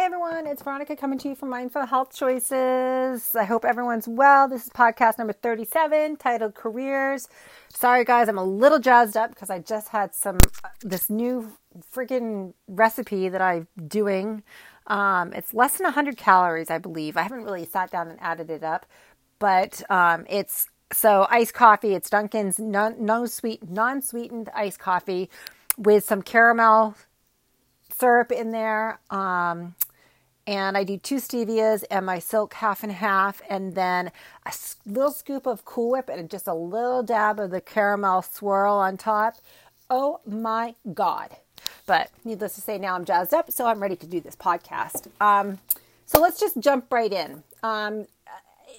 Hey everyone, it's Veronica coming to you from Mindful Health Choices. I hope everyone's well. This is podcast number 37 titled Careers. Sorry guys, I'm a little jazzed up because I just had some this new freaking recipe that I'm doing. Um, it's less than 100 calories, I believe. I haven't really sat down and added it up, but um, it's so iced coffee. It's Dunkin's non, no sweet, non-sweetened iced coffee with some caramel syrup in there. Um, and I do two stevias and my silk half and half, and then a little scoop of Cool Whip and just a little dab of the caramel swirl on top. Oh my God. But needless to say, now I'm jazzed up, so I'm ready to do this podcast. Um, so let's just jump right in. Um,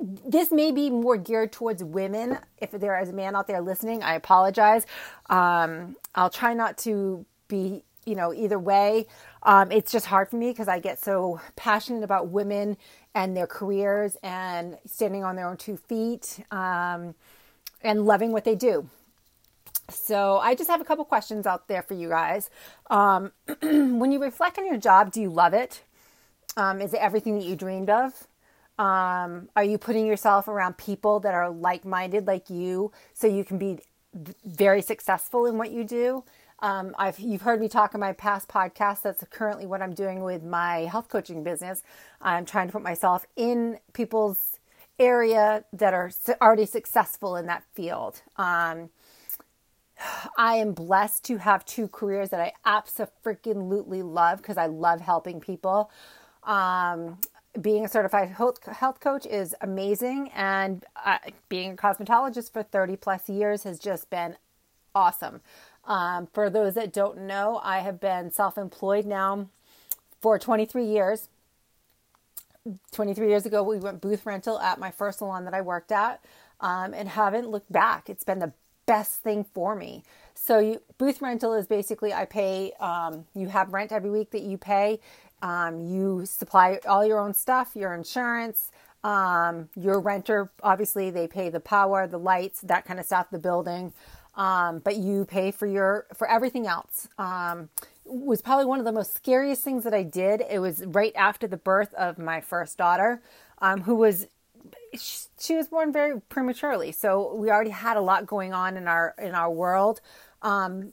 this may be more geared towards women. If there is a man out there listening, I apologize. Um, I'll try not to be you know, either way. Um, it's just hard for me because I get so passionate about women and their careers and standing on their own two feet um, and loving what they do. So I just have a couple questions out there for you guys. Um, when you reflect on your job, do you love it? Um, is it everything that you dreamed of? Um, are you putting yourself around people that are like-minded like you so you can be very successful in what you do? Um, you've heard me talk in my past podcasts. That's currently what I'm doing with my health coaching business. I'm trying to put myself in people's area that are already successful in that field. Um, I am blessed to have two careers that I absolutely freaking love because I love helping people. Um, being a certified health coach is amazing, and uh, being a cosmetologist for 30 plus years has just been awesome. Um, for those that don't know, I have been self employed now for 23 years. 23 years ago, we went booth rental at my first salon that I worked at um, and haven't looked back. It's been the best thing for me. So, you, booth rental is basically I pay, um, you have rent every week that you pay. Um, you supply all your own stuff, your insurance, um, your renter, obviously, they pay the power, the lights, that kind of stuff, the building um, but you pay for your for everything else. Um, was probably one of the most scariest things that I did. It was right after the birth of my first daughter, um, who was she was born very prematurely, so we already had a lot going on in our in our world. Um,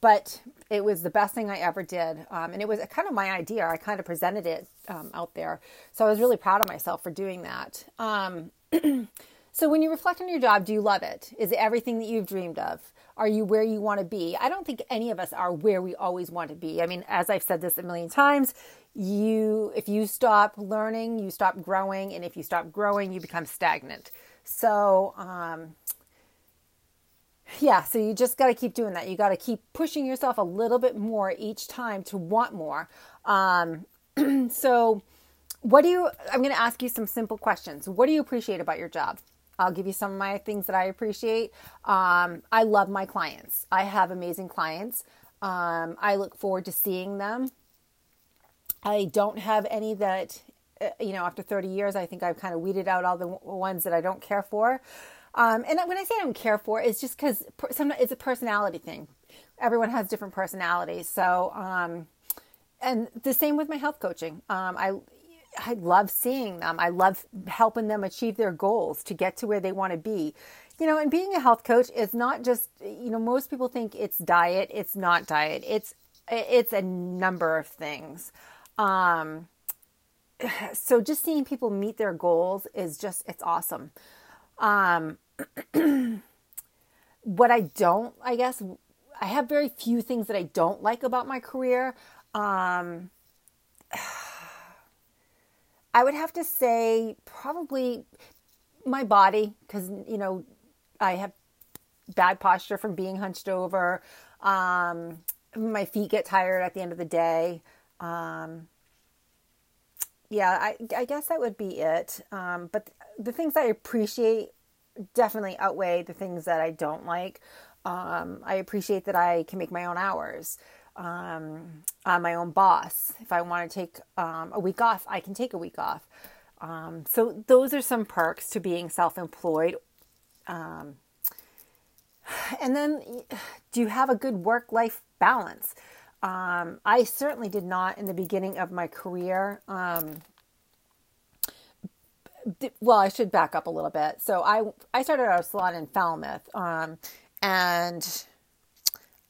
but it was the best thing I ever did, um, and it was kind of my idea. I kind of presented it um, out there, so I was really proud of myself for doing that. So, when you reflect on your job, do you love it? Is it everything that you've dreamed of? Are you where you want to be? I don't think any of us are where we always want to be. I mean, as I've said this a million times, you if you stop learning, you stop growing, and if you stop growing, you become stagnant. So, um, yeah, so you just got to keep doing that. You got to keep pushing yourself a little bit more each time to want more. Um, so, what do you? I'm going to ask you some simple questions. What do you appreciate about your job? I'll give you some of my things that I appreciate. Um, I love my clients. I have amazing clients. Um, I look forward to seeing them. I don't have any that, uh, you know, after 30 years, I think I've kind of weeded out all the ones that I don't care for. Um, and when I say I don't care for, it's just because it's a personality thing. Everyone has different personalities. So, um, and the same with my health coaching. Um, I, I love seeing them. I love helping them achieve their goals to get to where they want to be. You know, and being a health coach is not just, you know, most people think it's diet. It's not diet. It's it's a number of things. Um, so just seeing people meet their goals is just it's awesome. Um, what I don't, I guess, I have very few things that I don't like about my career. Um, I would have to say probably my body because you know I have bad posture from being hunched over. Um, my feet get tired at the end of the day. Um, yeah, I, I, guess that would be it. Um, but the things I appreciate definitely outweigh the things that I don't like. Um, I appreciate that I can make my own hours um, I'm my own boss. If I want to take um, a week off, I can take a week off. Um, so those are some perks to being self-employed. Um, and then, do you have a good work-life balance? Um, I certainly did not in the beginning of my career. Um, well, I should back up a little bit. So I I started at a salon in Falmouth, and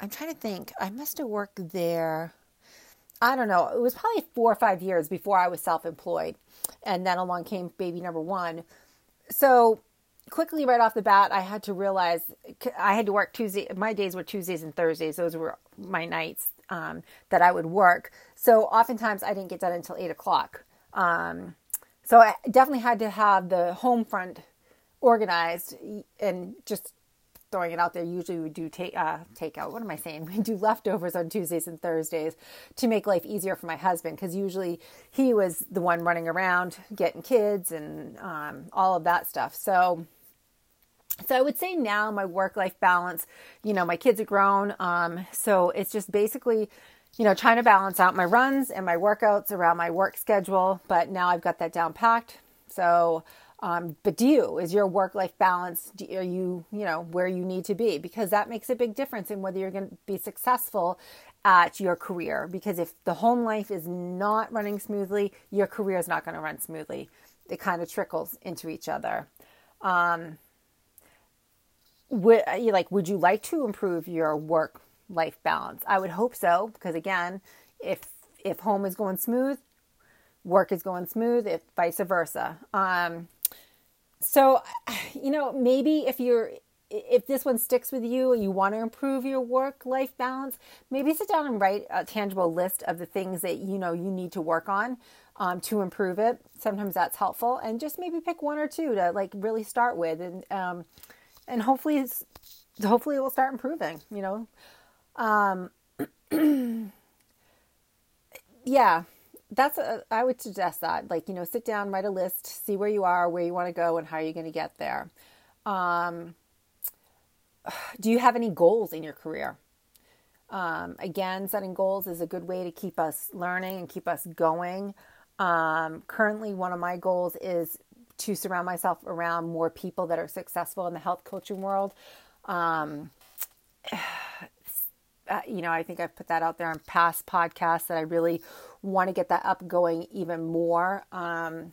I'm trying to think. I must have worked there. I don't know. It was probably four or five years before I was self-employed, and then along came baby number one. So quickly, right off the bat, I had to realize I had to work Tuesday. My days were Tuesdays and Thursdays. Those were my nights um, that I would work. So oftentimes I didn't get done until eight o'clock. Um, so I definitely had to have the home front organized and just throwing it out there. Usually we do take uh, takeout. What am I saying? We do leftovers on Tuesdays and Thursdays to make life easier for my husband because usually he was the one running around getting kids and um, all of that stuff. So. So I would say now my work life balance, you know, my kids are grown. Um, so it's just basically you know, trying to balance out my runs and my workouts around my work schedule. But now I've got that down packed. So, um, but do you, is your work life balance, are you, you know, where you need to be? Because that makes a big difference in whether you're going to be successful at your career. Because if the home life is not running smoothly, your career is not going to run smoothly. It kind of trickles into each other. Um, would, like, would you like to improve your work life balance. I would hope so because again, if if home is going smooth, work is going smooth, if vice versa. Um, so, you know, maybe if you're if this one sticks with you and you want to improve your work life balance, maybe sit down and write a tangible list of the things that you know you need to work on um, to improve it. Sometimes that's helpful, and just maybe pick one or two to like really start with, and um, and hopefully, it's hopefully it will start improving. You know, um, yeah, that's a, I would suggest that. Like, you know, sit down, write a list, see where you are, where you want to go, and how you're going to get there. Um, do you have any goals in your career? Um, again, setting goals is a good way to keep us learning and keep us going. Um, currently, one of my goals is to surround myself around more people that are successful in the health coaching world. Um, uh, you know, I think I've put that out there on past podcasts that I really want to get that up going even more. Um,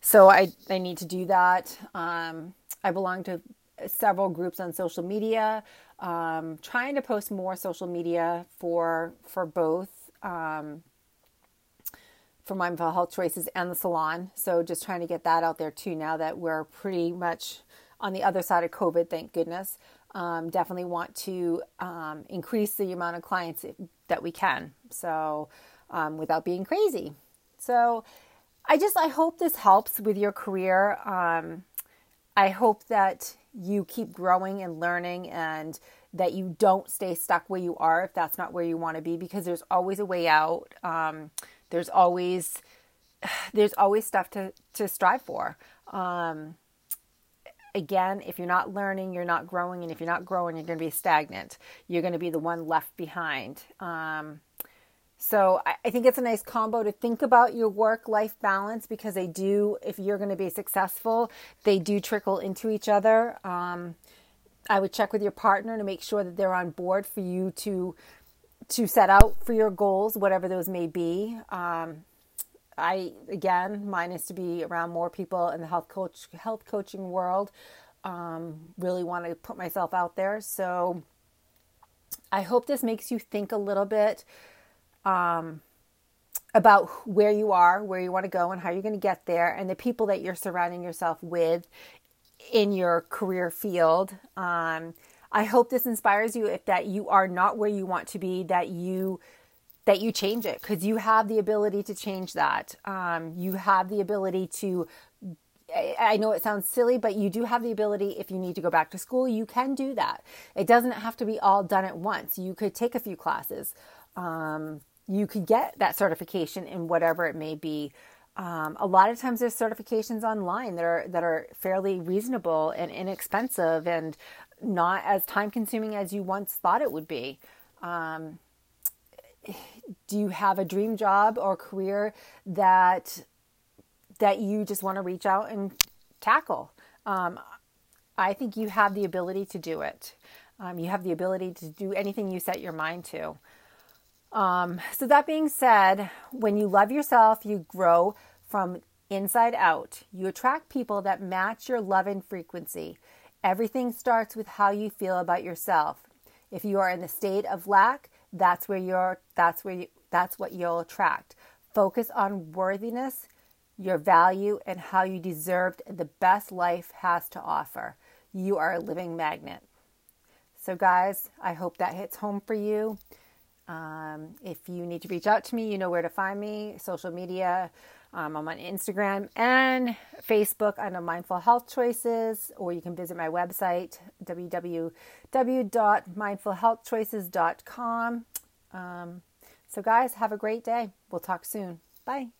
so I, I need to do that. Um, I belong to several groups on social media, um, trying to post more social media for for both um, for mindful health choices and the salon. So just trying to get that out there too. Now that we're pretty much on the other side of COVID, thank goodness um, definitely want to um, increase the amount of clients that we can. So, um, without being crazy. So, I just I hope this helps with your career. Um, I hope that you keep growing and learning and that you don't stay stuck where you are if that's not where you want to be because there's always a way out. Um, there's always there's always stuff to to strive for. Um, again, if you're not learning, you're not growing. And if you're not growing, you're going to be stagnant. You're going to be the one left behind. Um, so I, think it's a nice combo to think about your work life balance because they do, if you're going to be successful, they do trickle into each other. Um, I would check with your partner to make sure that they're on board for you to to set out for your goals, whatever those may be. Um, I again, mine is to be around more people in the health coach health coaching world. Um, really want to put myself out there. So I hope this makes you think a little bit um, about where you are, where you want to go, and how you're going to get there, and the people that you're surrounding yourself with in your career field. Um, I hope this inspires you if that you are not where you want to be, that you that you change it because you have the ability to change that. Um, you have the ability to. I know it sounds silly, but you do have the ability, if you need to go back to school, you can do that. It doesn't have to be all done at once. You could take a few classes. Um, you could get that certification in whatever it may be. Um, a lot of times there's certifications online that are that are fairly reasonable and inexpensive and not as time consuming as you once thought it would be. Um, do you have a dream job or career that that you just want to reach out and tackle? Um, I think you have the ability to do it. Um, you have the ability to do anything you set your mind to. Um, so, that being said, when you love yourself, you grow from inside out. You attract people that match your love and frequency. Everything starts with how you feel about yourself. If you are in the state of lack, that's where you're that's where you, that's what you'll attract. Focus on worthiness, your value and how you deserved the best life has to offer. You are a living magnet. So guys, I hope that hits home for you. Um, if you need to reach out to me, you know where to find me. Social media, um, I'm on Instagram and Facebook under Mindful Health Choices, or you can visit my website, www.mindfulhealthchoices.com. Um, so, guys, have a great day. We'll talk soon. Bye.